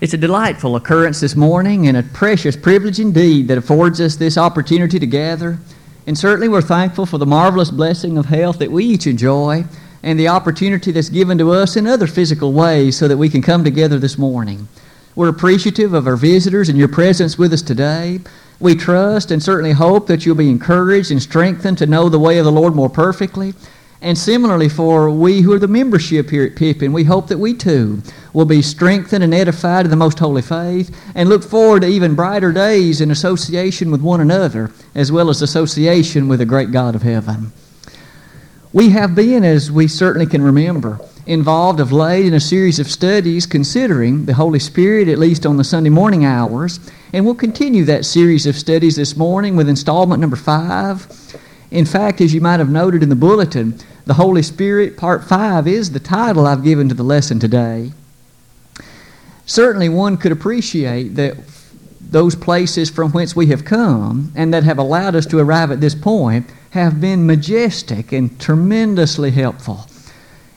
It's a delightful occurrence this morning and a precious privilege indeed that affords us this opportunity to gather. And certainly we're thankful for the marvelous blessing of health that we each enjoy and the opportunity that's given to us in other physical ways so that we can come together this morning. We're appreciative of our visitors and your presence with us today. We trust and certainly hope that you'll be encouraged and strengthened to know the way of the Lord more perfectly. And similarly, for we who are the membership here at Pippin, we hope that we too will be strengthened and edified in the most holy faith and look forward to even brighter days in association with one another, as well as association with the great God of heaven. We have been, as we certainly can remember, involved of late in a series of studies considering the Holy Spirit, at least on the Sunday morning hours. And we'll continue that series of studies this morning with installment number five. In fact, as you might have noted in the bulletin, the Holy Spirit, Part 5, is the title I've given to the lesson today. Certainly, one could appreciate that those places from whence we have come and that have allowed us to arrive at this point have been majestic and tremendously helpful.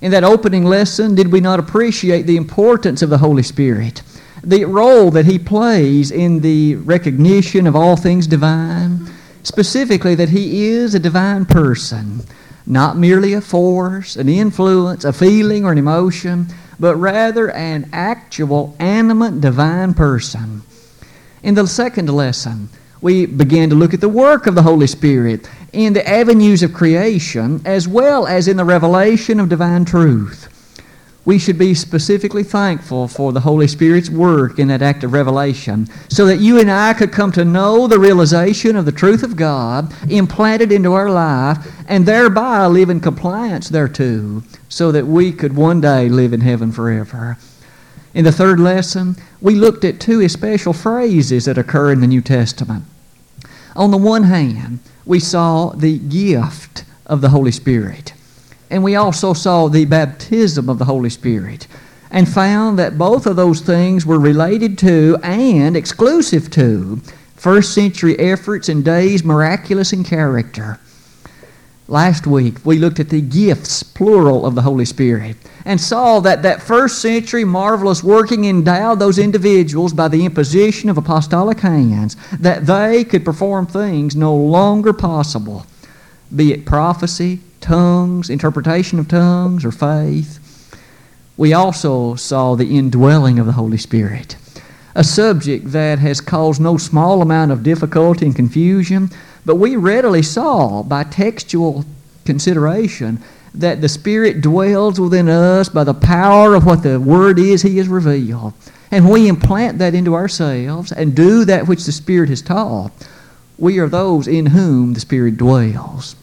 In that opening lesson, did we not appreciate the importance of the Holy Spirit? The role that He plays in the recognition of all things divine, specifically that He is a divine person not merely a force, an influence, a feeling, or an emotion, but rather an actual, animate, divine person. In the second lesson, we began to look at the work of the Holy Spirit in the avenues of creation as well as in the revelation of divine truth we should be specifically thankful for the Holy Spirit's work in that act of revelation so that you and I could come to know the realization of the truth of God implanted into our life and thereby live in compliance thereto so that we could one day live in heaven forever. In the third lesson, we looked at two especial phrases that occur in the New Testament. On the one hand, we saw the gift of the Holy Spirit. And we also saw the baptism of the Holy Spirit and found that both of those things were related to and exclusive to first century efforts and days miraculous in character. Last week, we looked at the gifts, plural, of the Holy Spirit and saw that that first century marvelous working endowed those individuals by the imposition of apostolic hands that they could perform things no longer possible, be it prophecy, tongues, interpretation of tongues, or faith. We also saw the indwelling of the Holy Spirit, a subject that has caused no small amount of difficulty and confusion, but we readily saw by textual consideration that the Spirit dwells within us by the power of what the Word is He has revealed. And we implant that into ourselves and do that which the Spirit has taught. We are those in whom the Spirit dwells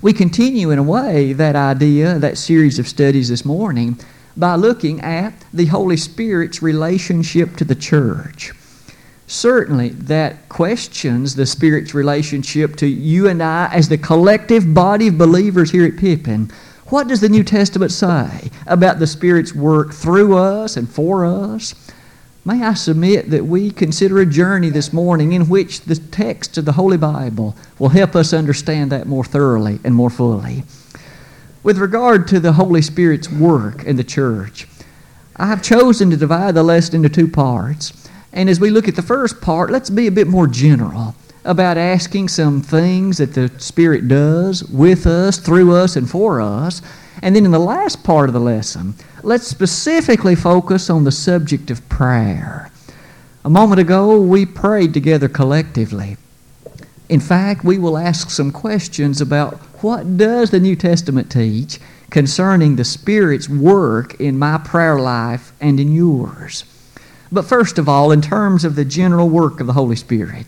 we continue in a way that idea, that series of studies this morning, by looking at the Holy Spirit's relationship to the church. Certainly, that questions the Spirit's relationship to you and I as the collective body of believers here at Pippin. What does the New Testament say about the Spirit's work through us and for us? May I submit that we consider a journey this morning in which the text of the Holy Bible will help us understand that more thoroughly and more fully. With regard to the Holy Spirit's work in the church, I have chosen to divide the lesson into two parts. And as we look at the first part, let's be a bit more general about asking some things that the Spirit does with us, through us, and for us. And then in the last part of the lesson, let's specifically focus on the subject of prayer. A moment ago, we prayed together collectively. In fact, we will ask some questions about what does the New Testament teach concerning the Spirit's work in my prayer life and in yours. But first of all, in terms of the general work of the Holy Spirit,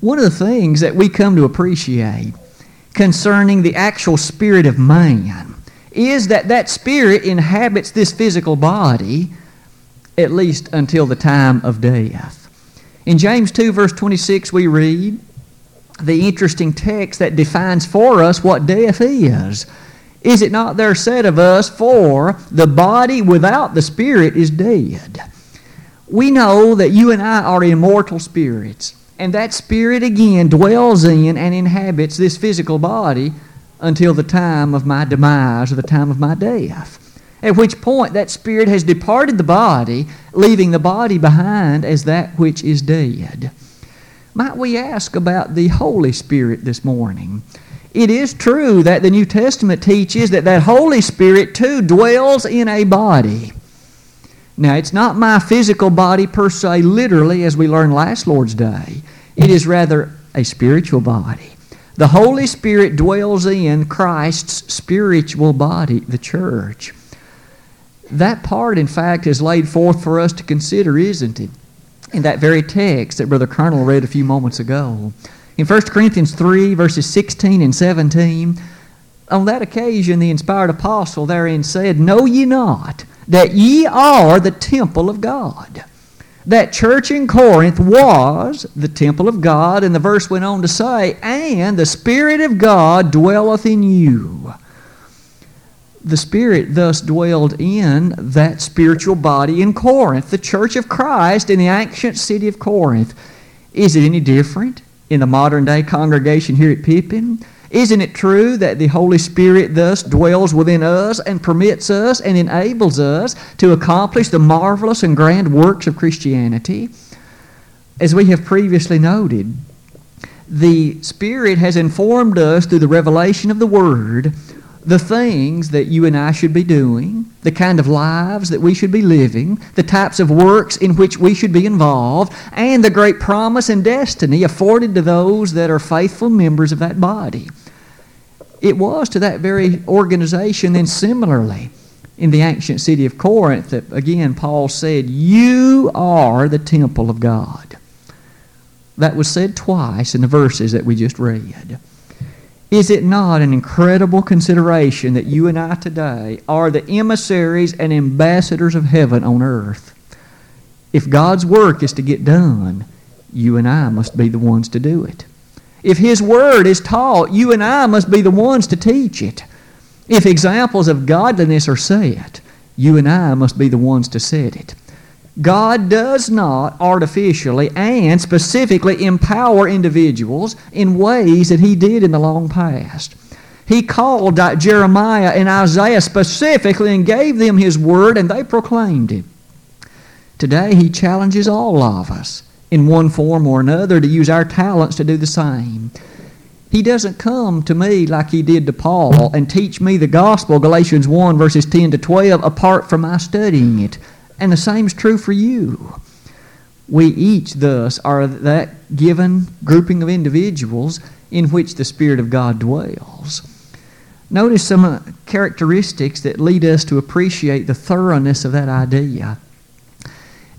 one of the things that we come to appreciate concerning the actual spirit of man is that that spirit inhabits this physical body at least until the time of death. In James 2, verse 26, we read the interesting text that defines for us what death is. Is it not there said of us, For the body without the spirit is dead? We know that you and I are immortal spirits, and that spirit again dwells in and inhabits this physical body until the time of my demise or the time of my death. at which point that spirit has departed the body, leaving the body behind as that which is dead. Might we ask about the Holy Spirit this morning? It is true that the New Testament teaches that that Holy Spirit too dwells in a body. Now, it's not my physical body per se, literally, as we learned last Lord's Day. It is rather a spiritual body. The Holy Spirit dwells in Christ's spiritual body, the church. That part, in fact, is laid forth for us to consider, isn't it? In that very text that Brother Colonel read a few moments ago. In 1 Corinthians 3, verses 16 and 17, on that occasion the inspired apostle therein said, Know ye not that ye are the temple of God? That church in Corinth was the temple of God, and the verse went on to say, And the Spirit of God dwelleth in you. The Spirit thus dwelled in that spiritual body in Corinth, the church of Christ in the ancient city of Corinth. Is it any different? in the modern day congregation here at Pippin? Isn't it true that the Holy Spirit thus dwells within us and permits us and enables us to accomplish the marvelous and grand works of Christianity? As we have previously noted, the Spirit has informed us through the revelation of the Word the things that you and I should be doing, the kind of lives that we should be living, the types of works in which we should be involved, and the great promise and destiny afforded to those that are faithful members of that body. It was to that very organization, And similarly, in the ancient city of Corinth, that again Paul said, You are the temple of God. That was said twice in the verses that we just read. Is it not an incredible consideration that you and I today are the emissaries and ambassadors of heaven on earth? If God's work is to get done, you and I must be the ones to do it. If His Word is taught, you and I must be the ones to teach it. If examples of godliness are set, you and I must be the ones to set it. God does not artificially and specifically empower individuals in ways that He did in the long past. He called Jeremiah and Isaiah specifically and gave them His word, and they proclaimed it. Today, He challenges all of us in one form or another to use our talents to do the same. He doesn't come to me like he did to Paul and teach me the gospel, Galatians 1, verses 10 to 12, apart from my studying it. And the same is true for you. We each, thus, are that given grouping of individuals in which the Spirit of God dwells. Notice some uh, characteristics that lead us to appreciate the thoroughness of that idea.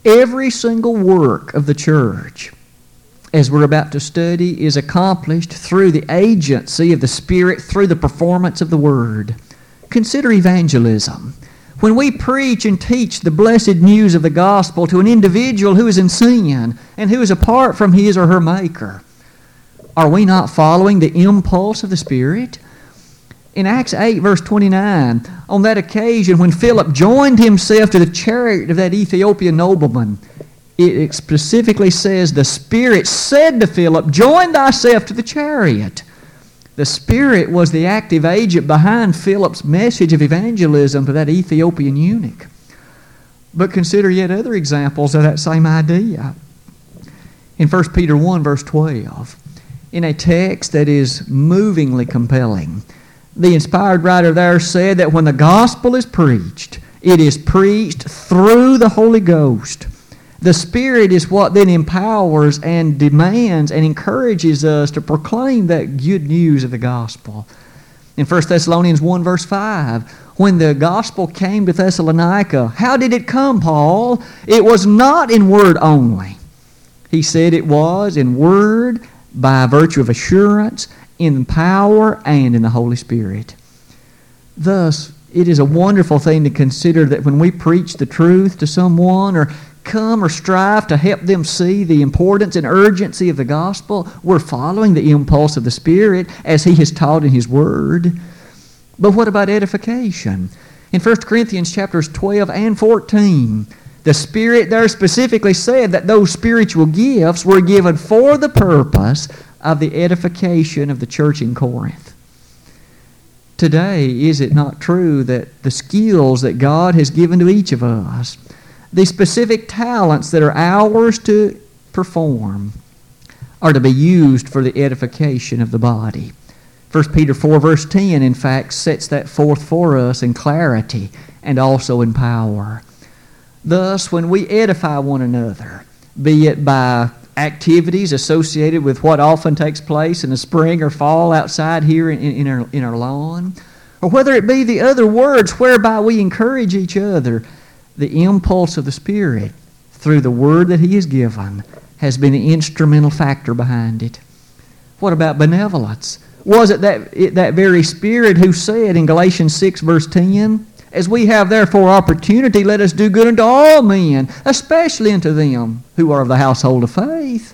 Every single work of the church, as we're about to study, is accomplished through the agency of the Spirit, through the performance of the Word. Consider evangelism. When we preach and teach the blessed news of the gospel to an individual who is in sin and who is apart from his or her Maker, are we not following the impulse of the Spirit? In Acts 8, verse 29, on that occasion when Philip joined himself to the chariot of that Ethiopian nobleman, it specifically says, The Spirit said to Philip, Join thyself to the chariot. The Spirit was the active agent behind Philip's message of evangelism to that Ethiopian eunuch. But consider yet other examples of that same idea. In 1 Peter 1, verse 12, in a text that is movingly compelling, the inspired writer there said that when the gospel is preached, it is preached through the Holy Ghost the Spirit is what then empowers and demands and encourages us to proclaim that good news of the gospel. In 1 Thessalonians 1, verse 5, when the gospel came to Thessalonica, how did it come, Paul? It was not in word only. He said it was in word, by virtue of assurance, in power, and in the Holy Spirit. Thus, it is a wonderful thing to consider that when we preach the truth to someone or come or strive to help them see the importance and urgency of the gospel, we're following the impulse of the Spirit as He has taught in His Word. But what about edification? In 1 Corinthians chapters 12 and 14, the Spirit there specifically said that those spiritual gifts were given for the purpose of the edification of the church in Corinth. Today, is it not true that the skills that God has given to each of us, the specific talents that are ours to perform, are to be used for the edification of the body? 1 Peter 4, verse 10, in fact, sets that forth for us in clarity and also in power. Thus, when we edify one another, be it by activities associated with what often takes place in the spring or fall outside here in, in, our, in our lawn, or whether it be the other words whereby we encourage each other, the impulse of the Spirit through the word that He has given has been the instrumental factor behind it. What about benevolence? Was it that, it, that very Spirit who said in Galatians 6, verse 10, as we have therefore opportunity, let us do good unto all men, especially unto them who are of the household of faith.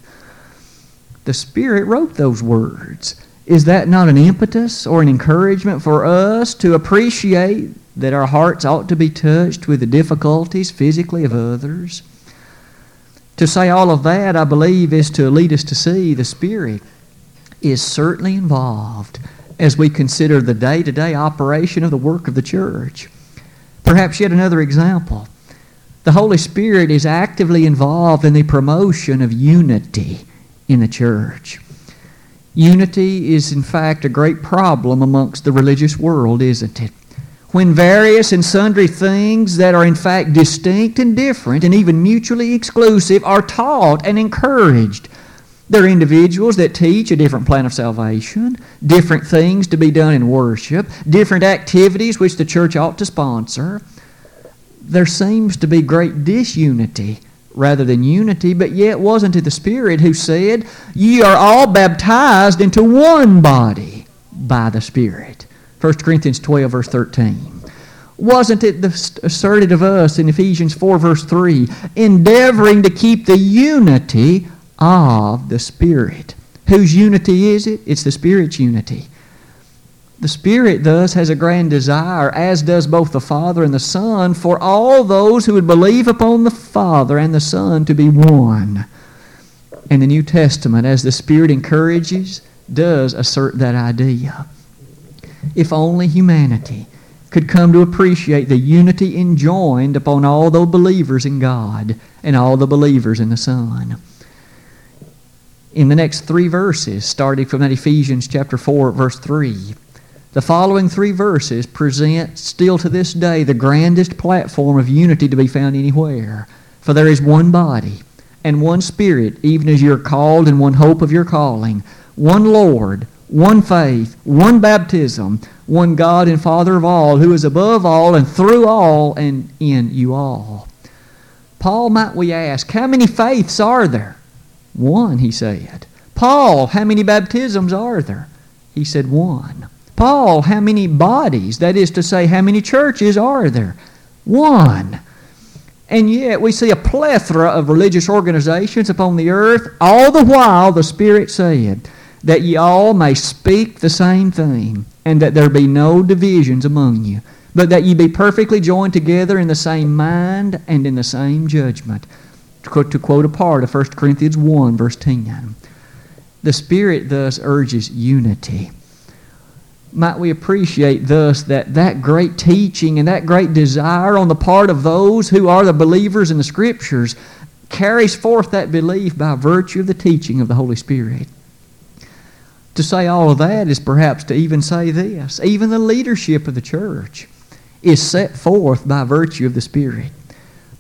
The Spirit wrote those words. Is that not an impetus or an encouragement for us to appreciate that our hearts ought to be touched with the difficulties physically of others? To say all of that, I believe, is to lead us to see the Spirit is certainly involved as we consider the day to day operation of the work of the church. Perhaps yet another example. The Holy Spirit is actively involved in the promotion of unity in the church. Unity is, in fact, a great problem amongst the religious world, isn't it? When various and sundry things that are, in fact, distinct and different and even mutually exclusive are taught and encouraged. There are individuals that teach a different plan of salvation, different things to be done in worship, different activities which the church ought to sponsor. There seems to be great disunity rather than unity, but yet wasn't it the Spirit who said, Ye are all baptized into one body by the Spirit? 1 Corinthians 12, verse 13. Wasn't it asserted of us in Ephesians 4, verse 3, endeavoring to keep the unity of the Spirit. Whose unity is it? It's the Spirit's unity. The Spirit, thus, has a grand desire, as does both the Father and the Son, for all those who would believe upon the Father and the Son to be one. And the New Testament, as the Spirit encourages, does assert that idea. If only humanity could come to appreciate the unity enjoined upon all the believers in God and all the believers in the Son in the next three verses, starting from that Ephesians chapter 4, verse 3. The following three verses present still to this day the grandest platform of unity to be found anywhere. For there is one body and one Spirit, even as you are called in one hope of your calling, one Lord, one faith, one baptism, one God and Father of all, who is above all and through all and in you all. Paul, might we ask, how many faiths are there? One, he said. Paul, how many baptisms are there? He said, One. Paul, how many bodies, that is to say, how many churches are there? One. And yet we see a plethora of religious organizations upon the earth, all the while the Spirit said, that ye all may speak the same thing, and that there be no divisions among you, but that ye be perfectly joined together in the same mind and in the same judgment to quote a part of 1 Corinthians 1, verse 10. The Spirit thus urges unity. Might we appreciate thus that that great teaching and that great desire on the part of those who are the believers in the Scriptures carries forth that belief by virtue of the teaching of the Holy Spirit. To say all of that is perhaps to even say this even the leadership of the church is set forth by virtue of the Spirit.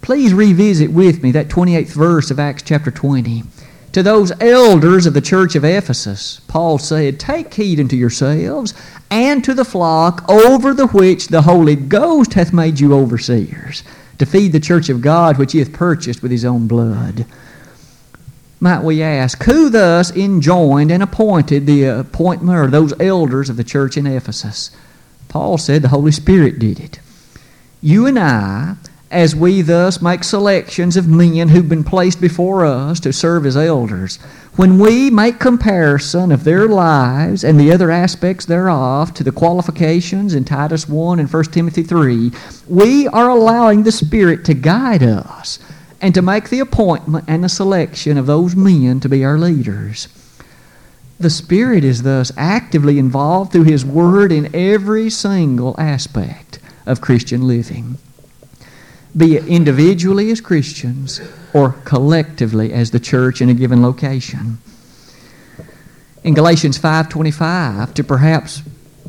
Please revisit with me that 28th verse of Acts chapter 20. To those elders of the church of Ephesus, Paul said, Take heed unto yourselves and to the flock over the which the Holy Ghost hath made you overseers, to feed the church of God which he hath purchased with his own blood. Might we ask, who thus enjoined and appointed the appointment or those elders of the church in Ephesus? Paul said the Holy Spirit did it. You and I as we thus make selections of men who've been placed before us to serve as elders, when we make comparison of their lives and the other aspects thereof to the qualifications in Titus 1 and 1 Timothy 3, we are allowing the Spirit to guide us and to make the appointment and the selection of those men to be our leaders. The Spirit is thus actively involved through His Word in every single aspect of Christian living, be it individually as Christians or collectively as the church in a given location. In Galatians 5:25, to perhaps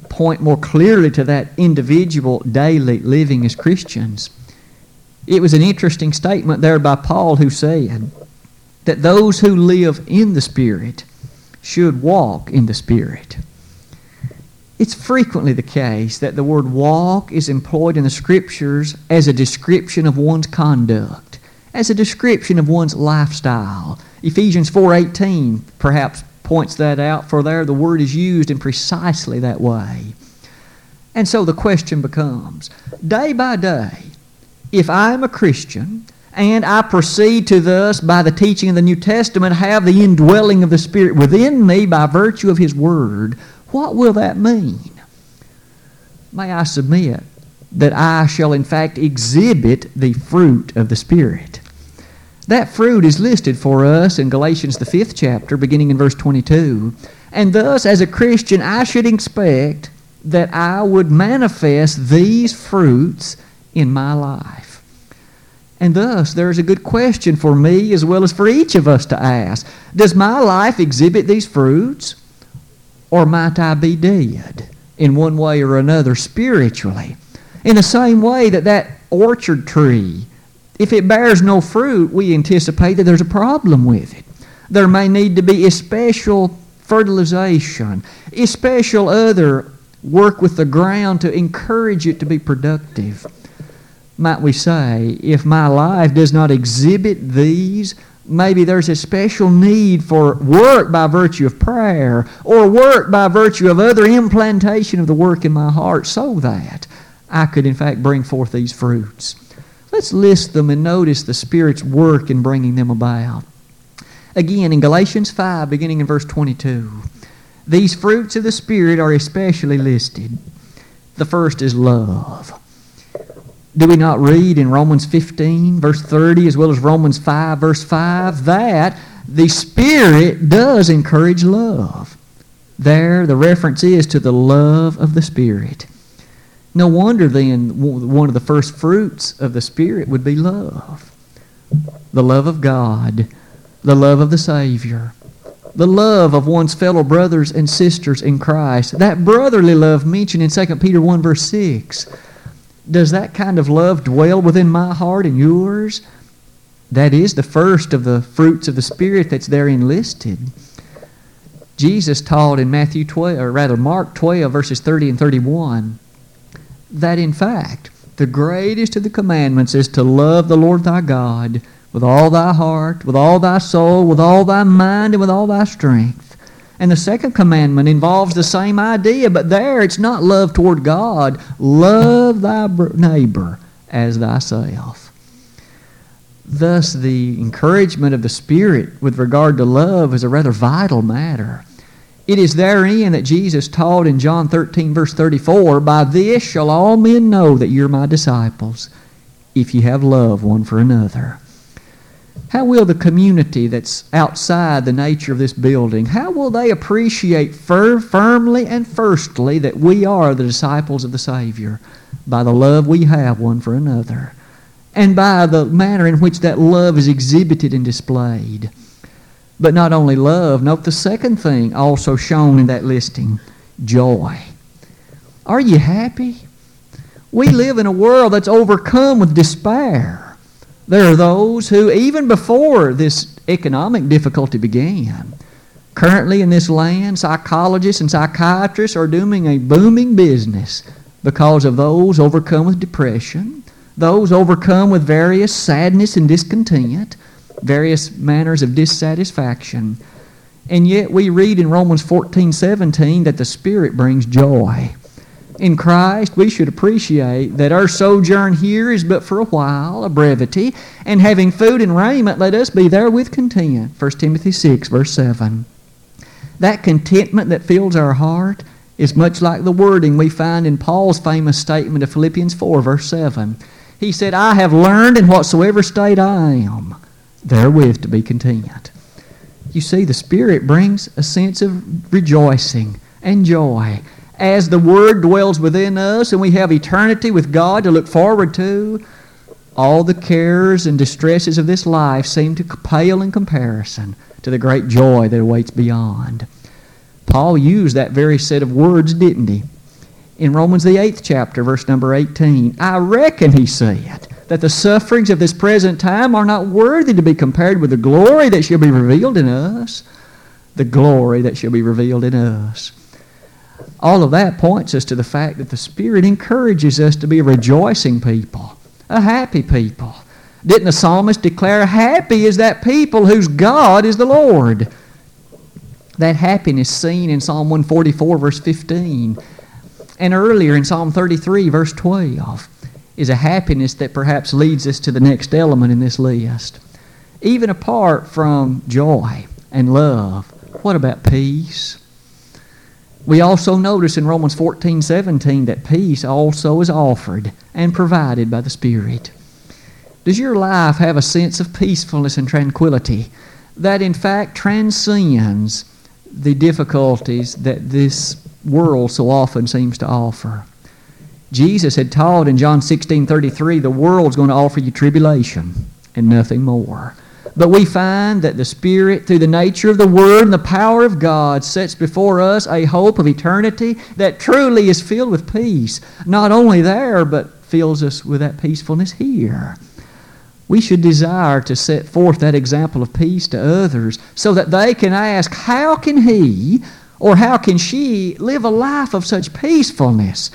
point more clearly to that individual daily living as Christians, it was an interesting statement there by Paul who said that those who live in the Spirit should walk in the Spirit. It's frequently the case that the word walk is employed in the Scriptures as a description of one's conduct, as a description of one's lifestyle. Ephesians 4:18 perhaps points that out for there the word is used in precisely that way. And so the question becomes, day by day, if I am a Christian and I proceed to thus, by the teaching of the New Testament, have the indwelling of the Spirit within me by virtue of His Word, what will that mean? May I submit that I shall in fact exhibit the fruit of the Spirit. That fruit is listed for us in Galatians, the fifth chapter, beginning in verse 22. And thus, as a Christian, I should expect that I would manifest these fruits in my life. And thus, there is a good question for me as well as for each of us to ask Does my life exhibit these fruits? Or might I be dead in one way or another spiritually? In the same way that that orchard tree, if it bears no fruit, we anticipate that there's a problem with it. There may need to be especial fertilization, especial other work with the ground to encourage it to be productive might we say, if my life does not exhibit these, maybe there's a special need for work by virtue of prayer or work by virtue of other implantation of the work in my heart so that I could, in fact, bring forth these fruits. Let's list them and notice the Spirit's work in bringing them about. Again, in Galatians 5, beginning in verse 22, these fruits of the Spirit are especially listed. The first is love. Do we not read in Romans 15, verse 30, as well as Romans 5, verse 5, that the Spirit does encourage love? There, the reference is to the love of the Spirit. No wonder then one of the first fruits of the Spirit would be love. The love of God, the love of the Savior, the love of one's fellow brothers and sisters in Christ. That brotherly love mentioned in 2 Peter 1, verse 6 does that kind of love dwell within my heart and yours? That is the first of the fruits of the Spirit that's there enlisted. Jesus taught in Matthew 12, or rather Mark 12, verses 30 and 31, that in fact, the greatest of the commandments is to love the Lord thy God with all thy heart, with all thy soul, with all thy mind, and with all thy strength. And the second commandment involves the same idea, but there it's not love toward God. Love thy neighbor as thyself. Thus, the encouragement of the Spirit with regard to love is a rather vital matter. It is therein that Jesus taught in John 13, verse 34 By this shall all men know that you're my disciples, if you have love one for another. How will the community that's outside the nature of this building, how will they appreciate fir- firmly and firstly that we are the disciples of the Savior by the love we have one for another and by the manner in which that love is exhibited and displayed? But not only love, note the second thing also shown in that listing joy. Are you happy? We live in a world that's overcome with despair. There are those who, even before this economic difficulty began, currently in this land, psychologists and psychiatrists are doing a booming business because of those overcome with depression, those overcome with various sadness and discontent, various manners of dissatisfaction. And yet we read in Romans 14 17 that the Spirit brings joy in Christ, we should appreciate that our sojourn here is but for a while, a brevity, and having food and raiment, let us be there with content. 1 Timothy 6, verse 7. That contentment that fills our heart is much like the wording we find in Paul's famous statement of Philippians 4, verse 7. He said, I have learned in whatsoever state I am, therewith to be content. You see, the Spirit brings a sense of rejoicing and joy. As the Word dwells within us and we have eternity with God to look forward to, all the cares and distresses of this life seem to pale in comparison to the great joy that awaits beyond. Paul used that very set of words, didn't he? In Romans, the eighth chapter, verse number 18, I reckon, he said, that the sufferings of this present time are not worthy to be compared with the glory that shall be revealed in us. The glory that shall be revealed in us. All of that points us to the fact that the Spirit encourages us to be a rejoicing people, a happy people. Didn't the psalmist declare, Happy is that people whose God is the Lord? That happiness seen in Psalm 144, verse 15, and earlier in Psalm 33, verse 12 is a happiness that perhaps leads us to the next element in this list. Even apart from joy and love, what about peace? We also notice in Romans 14 17 that peace also is offered and provided by the Spirit. Does your life have a sense of peacefulness and tranquility that in fact transcends the difficulties that this world so often seems to offer? Jesus had taught in John 16 33, the world's going to offer you tribulation and nothing more. But we find that the Spirit, through the nature of the Word and the power of God, sets before us a hope of eternity that truly is filled with peace. Not only there, but fills us with that peacefulness here. We should desire to set forth that example of peace to others so that they can ask, How can he or how can she live a life of such peacefulness?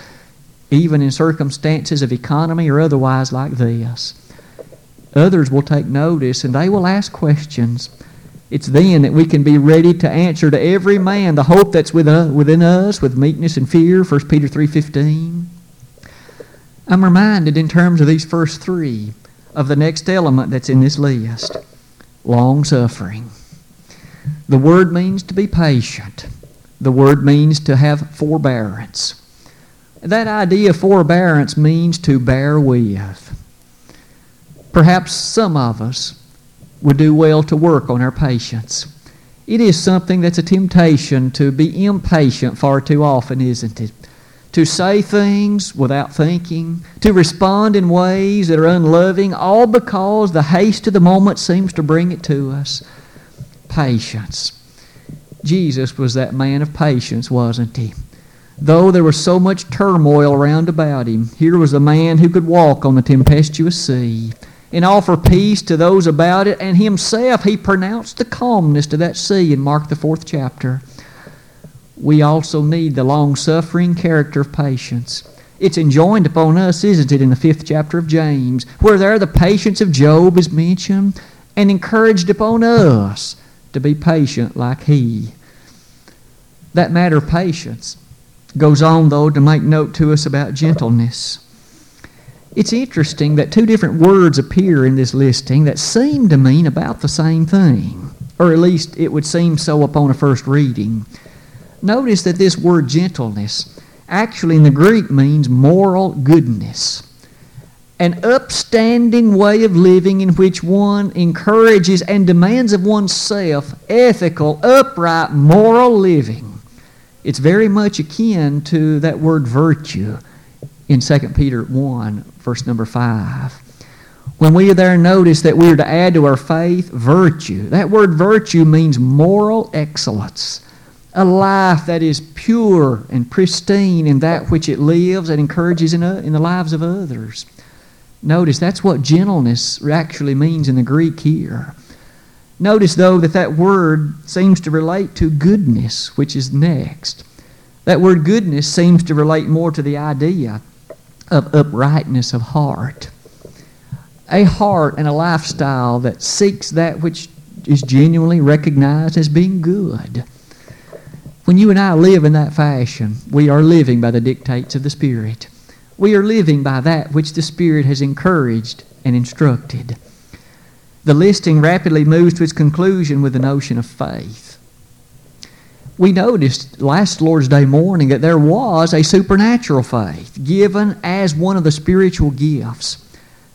even in circumstances of economy or otherwise like this. Others will take notice and they will ask questions. It's then that we can be ready to answer to every man the hope that's uh, within us with meekness and fear, 1 Peter 3.15. I'm reminded in terms of these first three of the next element that's in this list, long suffering. The word means to be patient. The word means to have forbearance. That idea of forbearance means to bear with. Perhaps some of us would do well to work on our patience. It is something that's a temptation to be impatient far too often, isn't it? To say things without thinking, to respond in ways that are unloving, all because the haste of the moment seems to bring it to us. Patience. Jesus was that man of patience, wasn't he? Though there was so much turmoil round about him, here was a man who could walk on the tempestuous sea and offer peace to those about it, and himself he pronounced the calmness to that sea in Mark the fourth chapter. We also need the long suffering character of patience. It's enjoined upon us, isn't it, in the fifth chapter of James, where there the patience of Job is mentioned and encouraged upon us to be patient like he. That matter of patience Goes on, though, to make note to us about gentleness. It's interesting that two different words appear in this listing that seem to mean about the same thing, or at least it would seem so upon a first reading. Notice that this word gentleness actually in the Greek means moral goodness. An upstanding way of living in which one encourages and demands of oneself ethical, upright, moral living. It's very much akin to that word virtue in 2 Peter 1, verse number 5. When we are there, notice that we are to add to our faith virtue. That word virtue means moral excellence. A life that is pure and pristine in that which it lives and encourages in, in the lives of others. Notice that's what gentleness actually means in the Greek here. Notice, though, that that word seems to relate to goodness, which is next. That word goodness seems to relate more to the idea of uprightness of heart. A heart and a lifestyle that seeks that which is genuinely recognized as being good. When you and I live in that fashion, we are living by the dictates of the Spirit. We are living by that which the Spirit has encouraged and instructed. The listing rapidly moves to its conclusion with the notion of faith. We noticed last Lord's Day morning that there was a supernatural faith given as one of the spiritual gifts.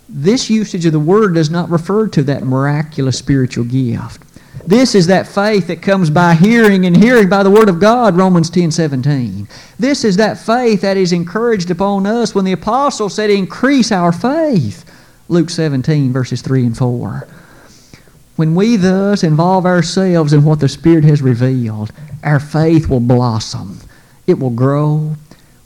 This usage of the word does not refer to that miraculous spiritual gift. This is that faith that comes by hearing and hearing by the Word of God, Romans 10 17. This is that faith that is encouraged upon us when the apostle said, Increase our faith, Luke 17, verses 3 and 4. When we thus involve ourselves in what the Spirit has revealed, our faith will blossom, it will grow.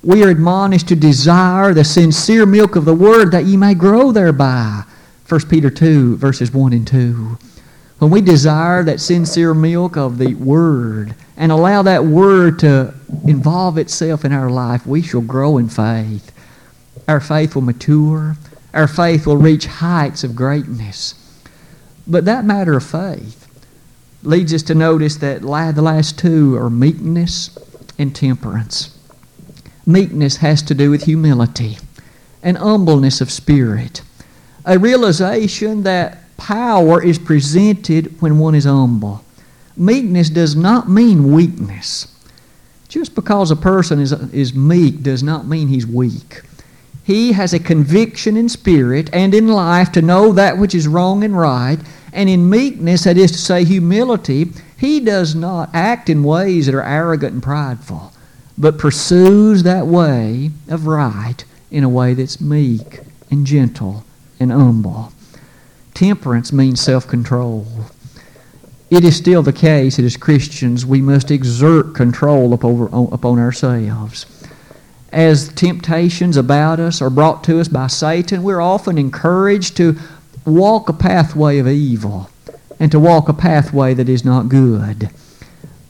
We are admonished to desire the sincere milk of the Word that ye may grow thereby. 1 Peter 2, verses 1 and 2. When we desire that sincere milk of the Word and allow that Word to involve itself in our life, we shall grow in faith. Our faith will mature. Our faith will reach heights of greatness. But that matter of faith leads us to notice that the last two are meekness and temperance. Meekness has to do with humility and humbleness of spirit, a realization that power is presented when one is humble. Meekness does not mean weakness. Just because a person is, is meek does not mean he's weak. He has a conviction in spirit and in life to know that which is wrong and right. And in meekness, that is to say, humility, he does not act in ways that are arrogant and prideful, but pursues that way of right in a way that's meek and gentle and humble. Temperance means self control. It is still the case that as Christians we must exert control upon ourselves. As temptations about us are brought to us by Satan, we're often encouraged to walk a pathway of evil and to walk a pathway that is not good.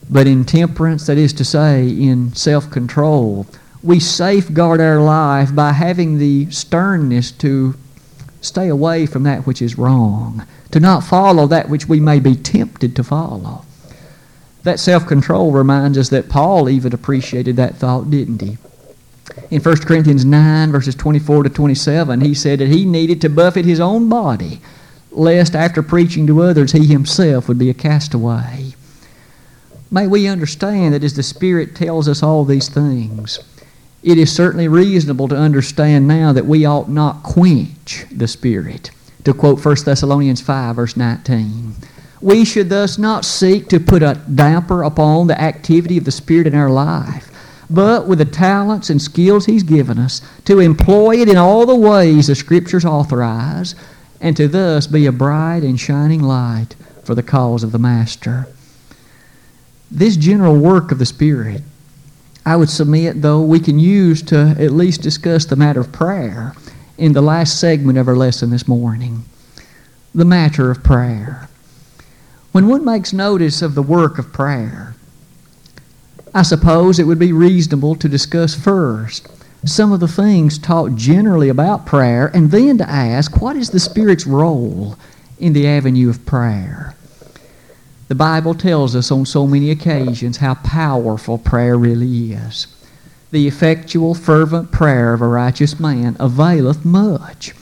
But in temperance, that is to say, in self control, we safeguard our life by having the sternness to stay away from that which is wrong, to not follow that which we may be tempted to follow. That self control reminds us that Paul even appreciated that thought, didn't he? In 1 Corinthians 9, verses 24 to 27, he said that he needed to buffet his own body, lest after preaching to others he himself would be a castaway. May we understand that as the Spirit tells us all these things, it is certainly reasonable to understand now that we ought not quench the Spirit. To quote 1 Thessalonians 5, verse 19. We should thus not seek to put a damper upon the activity of the Spirit in our life, but with the talents and skills He's given us, to employ it in all the ways the Scriptures authorize, and to thus be a bright and shining light for the cause of the Master. This general work of the Spirit I would submit, though, we can use to at least discuss the matter of prayer in the last segment of our lesson this morning. The matter of prayer. When one makes notice of the work of prayer, I suppose it would be reasonable to discuss first some of the things taught generally about prayer and then to ask what is the Spirit's role in the avenue of prayer. The Bible tells us on so many occasions how powerful prayer really is. The effectual, fervent prayer of a righteous man availeth much.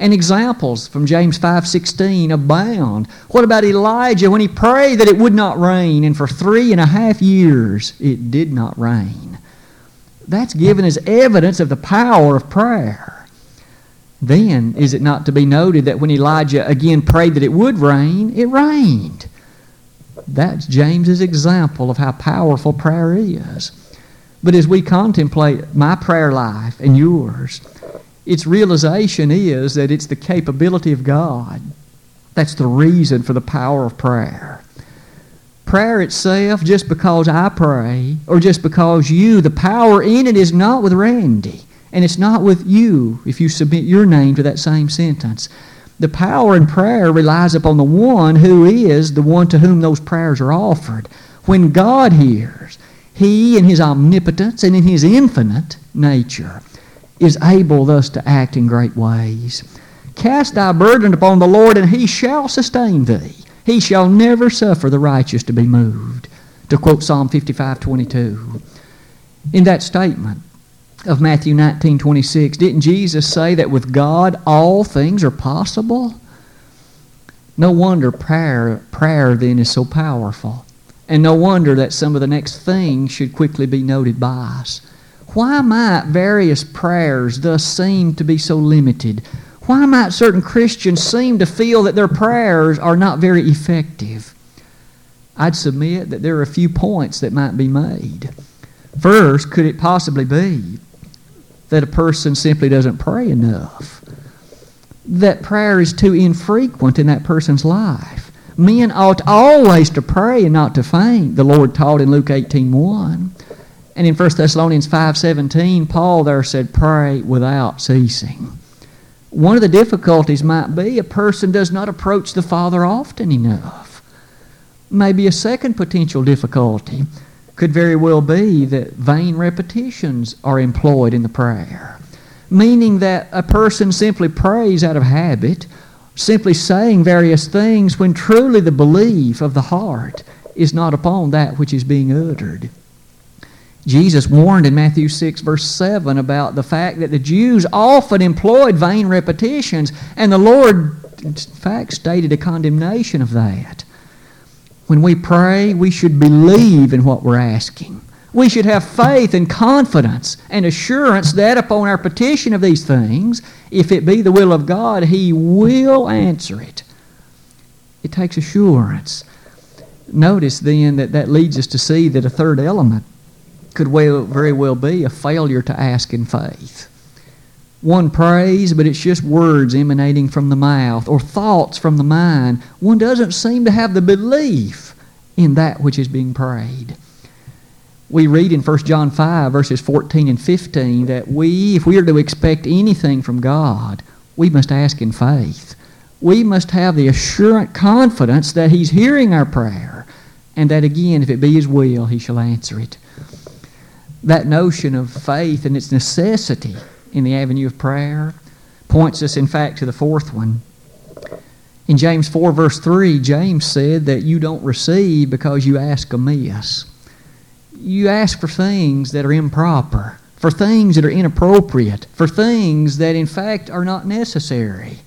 And examples from James 5.16 abound. What about Elijah when he prayed that it would not rain, and for three and a half years it did not rain? That's given as evidence of the power of prayer. Then, is it not to be noted that when Elijah again prayed that it would rain, it rained? That's James's example of how powerful prayer is. But as we contemplate my prayer life and yours, its realization is that it's the capability of God. That's the reason for the power of prayer. Prayer itself, just because I pray, or just because you, the power in it is not with Randy, and it's not with you if you submit your name to that same sentence. The power in prayer relies upon the one who is the one to whom those prayers are offered. When God hears, He, in His omnipotence and in His infinite nature, is able thus to act in great ways. Cast thy burden upon the Lord, and He shall sustain thee. He shall never suffer the righteous to be moved. To quote Psalm 55 22. In that statement, of Matthew 19 26, didn't Jesus say that with God all things are possible? No wonder prayer, prayer then is so powerful. And no wonder that some of the next things should quickly be noted by us. Why might various prayers thus seem to be so limited? Why might certain Christians seem to feel that their prayers are not very effective? I'd submit that there are a few points that might be made. First, could it possibly be that a person simply doesn't pray enough? That prayer is too infrequent in that person's life. Men ought always to pray and not to faint, the Lord taught in Luke 18.1. And in 1 Thessalonians 5.17, Paul there said, pray without ceasing. One of the difficulties might be a person does not approach the Father often enough. Maybe a second potential difficulty could very well be that vain repetitions are employed in the prayer, meaning that a person simply prays out of habit, simply saying various things when truly the belief of the heart is not upon that which is being uttered. Jesus warned in Matthew 6, verse 7, about the fact that the Jews often employed vain repetitions, and the Lord, in fact, stated a condemnation of that. When we pray, we should believe in what we're asking. We should have faith and confidence and assurance that upon our petition of these things, if it be the will of God, He will answer it. It takes assurance. Notice then that that leads us to see that a third element could well, very well be a failure to ask in faith. One prays, but it's just words emanating from the mouth or thoughts from the mind. One doesn't seem to have the belief in that which is being prayed. We read in 1 John 5, verses 14 and 15, that we, if we are to expect anything from God, we must ask in faith. We must have the assurant confidence that He's hearing our prayer, and that again, if it be His will, He shall answer it that notion of faith and its necessity in the avenue of prayer points us, in fact, to the fourth one. In James 4, verse 3, James said that you don't receive because you ask amiss. You ask for things that are improper, for things that are inappropriate, for things that, in fact, are not necessary.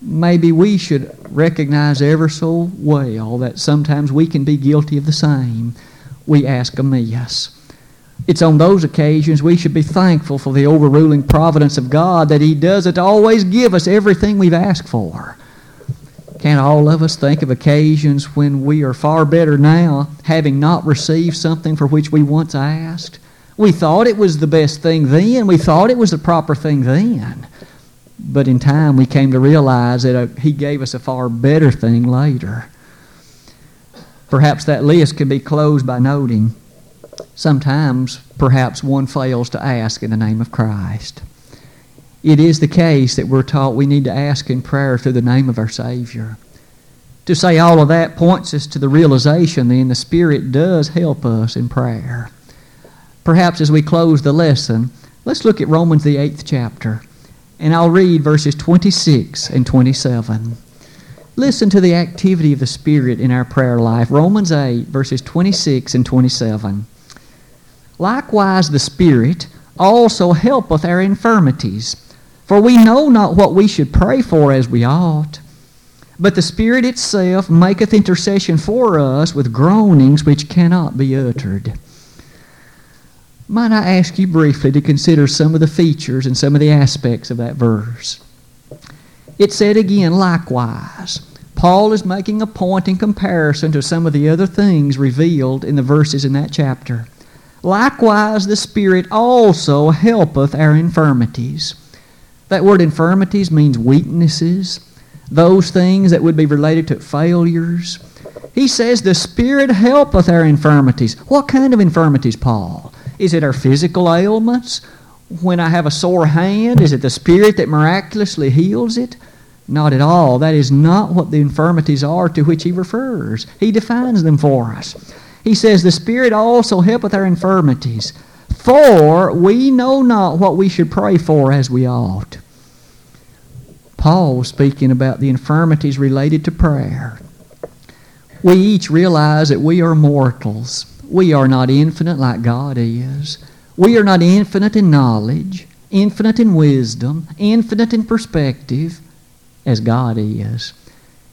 Maybe we should recognize ever so well that sometimes we can be guilty of the same. We ask amiss. It's on those occasions we should be thankful for the overruling providence of God that He doesn't always give us everything we've asked for. Can't all of us think of occasions when we are far better now, having not received something for which we once asked? We thought it was the best thing then. We thought it was the proper thing then. But in time, we came to realize that uh, He gave us a far better thing later. Perhaps that list could be closed by noting sometimes perhaps one fails to ask in the name of Christ. It is the case that we're taught we need to ask in prayer through the name of our Savior. To say all of that points us to the realization then the Spirit does help us in prayer. Perhaps as we close the lesson, let's look at Romans the eighth chapter, and I'll read verses 26 and 27. Listen to the activity of the Spirit in our prayer life. Romans 8, verses 26 and 27. Likewise, the Spirit also helpeth our infirmities. For we know not what we should pray for as we ought. But the Spirit itself maketh intercession for us with groanings which cannot be uttered. Might I ask you briefly to consider some of the features and some of the aspects of that verse? It said again, likewise. Paul is making a point in comparison to some of the other things revealed in the verses in that chapter. Likewise, the Spirit also helpeth our infirmities. That word infirmities means weaknesses, those things that would be related to failures. He says the Spirit helpeth our infirmities. What kind of infirmities, Paul? Is it our physical ailments? When I have a sore hand, is it the Spirit that miraculously heals it? Not at all. That is not what the infirmities are to which he refers. He defines them for us. He says, The Spirit also helpeth our infirmities, for we know not what we should pray for as we ought. Paul was speaking about the infirmities related to prayer. We each realize that we are mortals. We are not infinite like God is. We are not infinite in knowledge, infinite in wisdom, infinite in perspective as God is.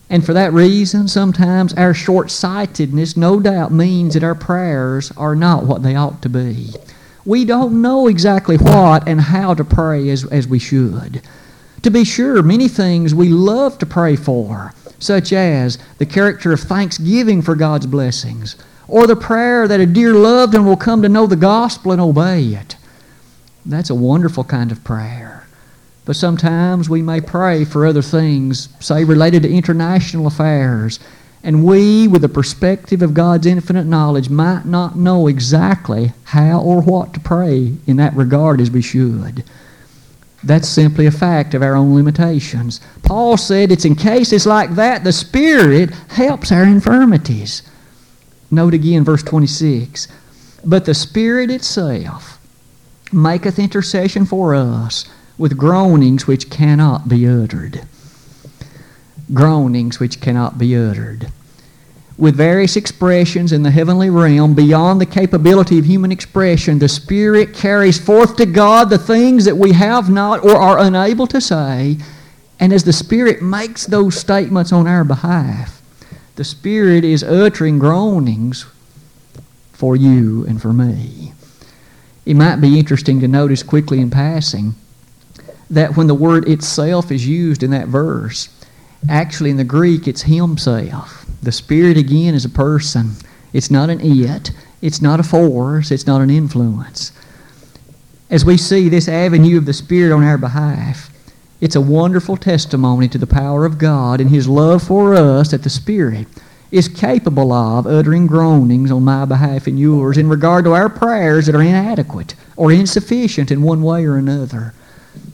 And for that reason, sometimes our short sightedness no doubt means that our prayers are not what they ought to be. We don't know exactly what and how to pray as, as we should. To be sure, many things we love to pray for. such as the character of thanksgiving for God's blessings, or the prayer that a dear loved one will come to know the gospel and obey it. That's a wonderful kind of prayer. But sometimes we may pray for other things, say related to international affairs, and we, with the perspective of God's infinite knowledge, might not know exactly how or what to pray in that regard as we should. That's simply a fact of our own limitations. Paul said it's in cases like that the Spirit helps our infirmities. Note again verse 26. But the Spirit itself maketh intercession for us with groanings which cannot be uttered. Groanings which cannot be uttered with various expressions in the heavenly realm beyond the capability of human expression, the Spirit carries forth to God the things that we have not or are unable to say. And as the Spirit makes those statements on our behalf, the Spirit is uttering groanings for you and for me. It might be interesting to notice quickly in passing that when the word itself is used in that verse, actually in the Greek it's himself. The Spirit, again, is a person. It's not an it. It's not a force. It's not an influence. As we see this avenue of the Spirit on our behalf, it's a wonderful testimony to the power of God and His love for us that the Spirit is capable of uttering groanings on my behalf and yours in regard to our prayers that are inadequate or insufficient in one way or another.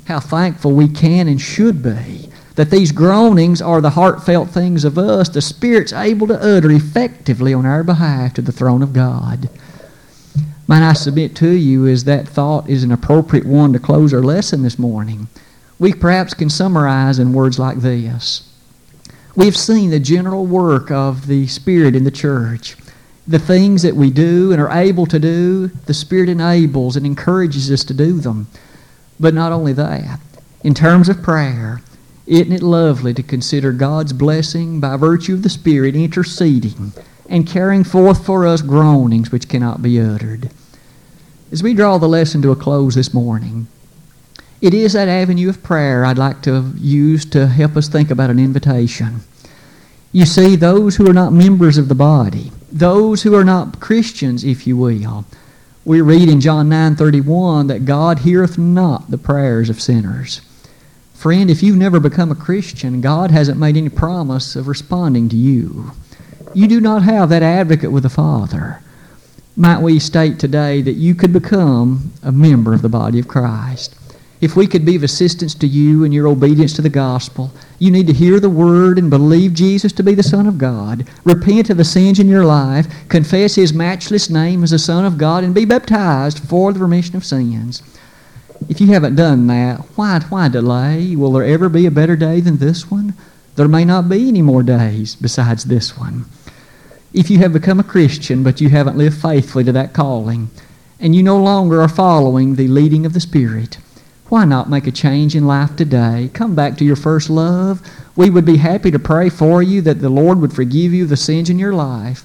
How thankful we can and should be that these groanings are the heartfelt things of us the Spirit's able to utter effectively on our behalf to the throne of God. Might I submit to you is that thought is an appropriate one to close our lesson this morning. We perhaps can summarize in words like this. We've seen the general work of the Spirit in the church. The things that we do and are able to do, the Spirit enables and encourages us to do them. But not only that, in terms of prayer, isn't it lovely to consider God's blessing by virtue of the Spirit interceding and carrying forth for us groanings which cannot be uttered? As we draw the lesson to a close this morning, it is that avenue of prayer I'd like to use to help us think about an invitation. You see, those who are not members of the body, those who are not Christians, if you will, we read in John 9:31 that God heareth not the prayers of sinners. Friend, if you've never become a Christian, God hasn't made any promise of responding to you. You do not have that advocate with the Father. Might we state today that you could become a member of the body of Christ? If we could be of assistance to you in your obedience to the gospel, you need to hear the word and believe Jesus to be the Son of God. Repent of the sins in your life, confess his matchless name as the Son of God, and be baptized for the remission of sins. If you haven't done that, why, why delay? Will there ever be a better day than this one? There may not be any more days besides this one. If you have become a Christian but you haven't lived faithfully to that calling, and you no longer are following the leading of the Spirit, why not make a change in life today? Come back to your first love. We would be happy to pray for you that the Lord would forgive you the sins in your life.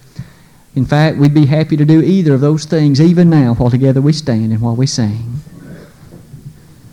In fact, we'd be happy to do either of those things even now while together we stand and while we sing.